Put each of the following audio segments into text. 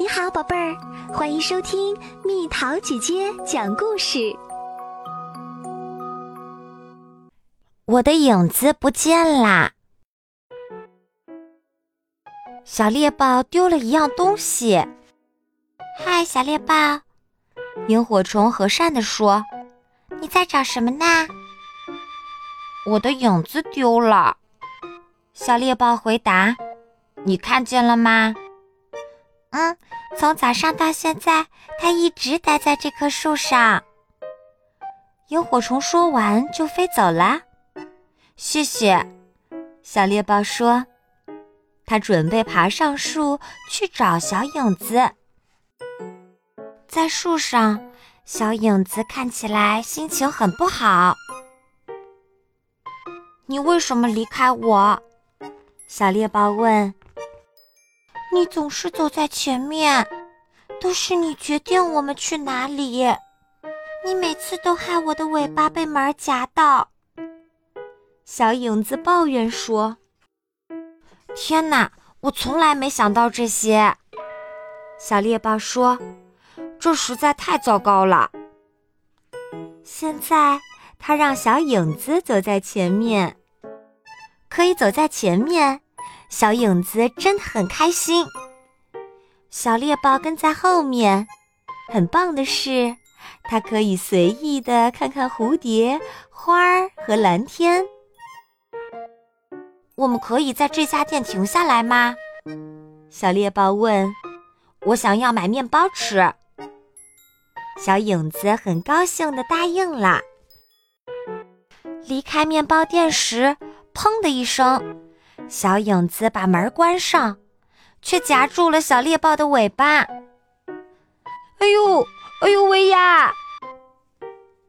你好，宝贝儿，欢迎收听蜜桃姐姐讲故事。我的影子不见啦！小猎豹丢了一样东西。嗨，小猎豹，萤火虫和善地说：“你在找什么呢？”我的影子丢了。小猎豹回答：“你看见了吗？”嗯，从早上到现在，它一直待在这棵树上。萤火虫说完就飞走了。谢谢，小猎豹说。它准备爬上树去找小影子。在树上，小影子看起来心情很不好。你为什么离开我？小猎豹问。你总是走在前面，都是你决定我们去哪里。你每次都害我的尾巴被门夹到。小影子抱怨说：“天哪，我从来没想到这些。”小猎豹说：“这实在太糟糕了。”现在，他让小影子走在前面，可以走在前面。小影子真的很开心，小猎豹跟在后面。很棒的是，它可以随意的看看蝴蝶、花儿和蓝天。我们可以在这家店停下来吗？小猎豹问。我想要买面包吃。小影子很高兴的答应了。离开面包店时，砰的一声。小影子把门关上，却夹住了小猎豹的尾巴。哎呦，哎呦喂呀！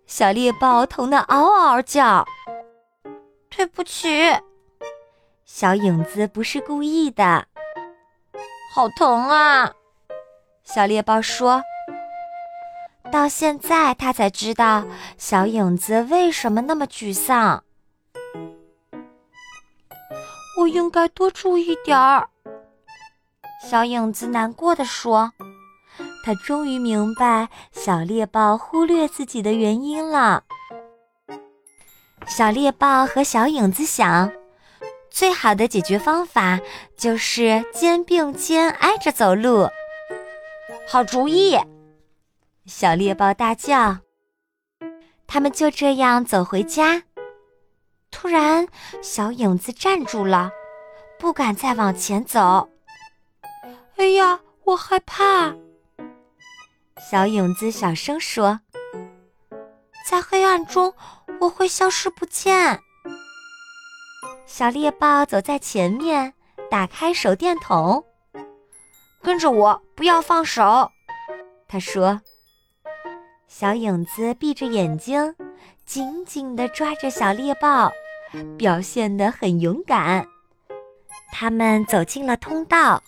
小猎豹疼得嗷嗷叫。对不起，小影子不是故意的。好疼啊！小猎豹说。到现在，他才知道小影子为什么那么沮丧。我应该多注意点儿。小影子难过的说：“他终于明白小猎豹忽略自己的原因了。”小猎豹和小影子想，最好的解决方法就是肩并肩挨着走路。好主意！小猎豹大叫。他们就这样走回家。突然，小影子站住了，不敢再往前走。哎呀，我害怕！小影子小声说：“在黑暗中，我会消失不见。”小猎豹走在前面，打开手电筒，跟着我，不要放手。他说：“小影子闭着眼睛。”紧紧地抓着小猎豹，表现得很勇敢。他们走进了通道。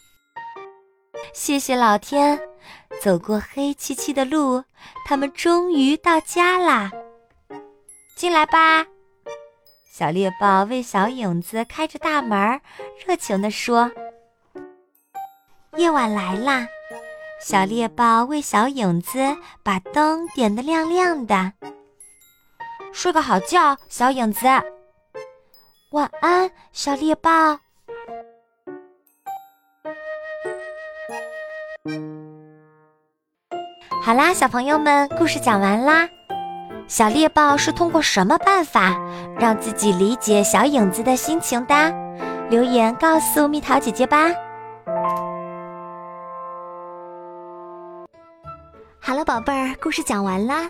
谢谢老天，走过黑漆漆的路，他们终于到家啦！进来吧，小猎豹为小影子开着大门，热情地说。夜晚来啦，小猎豹为小影子把灯点得亮亮的。睡个好觉，小影子。晚安，小猎豹。好啦，小朋友们，故事讲完啦。小猎豹是通过什么办法让自己理解小影子的心情的？留言告诉蜜桃姐姐吧。好了，宝贝儿，故事讲完啦。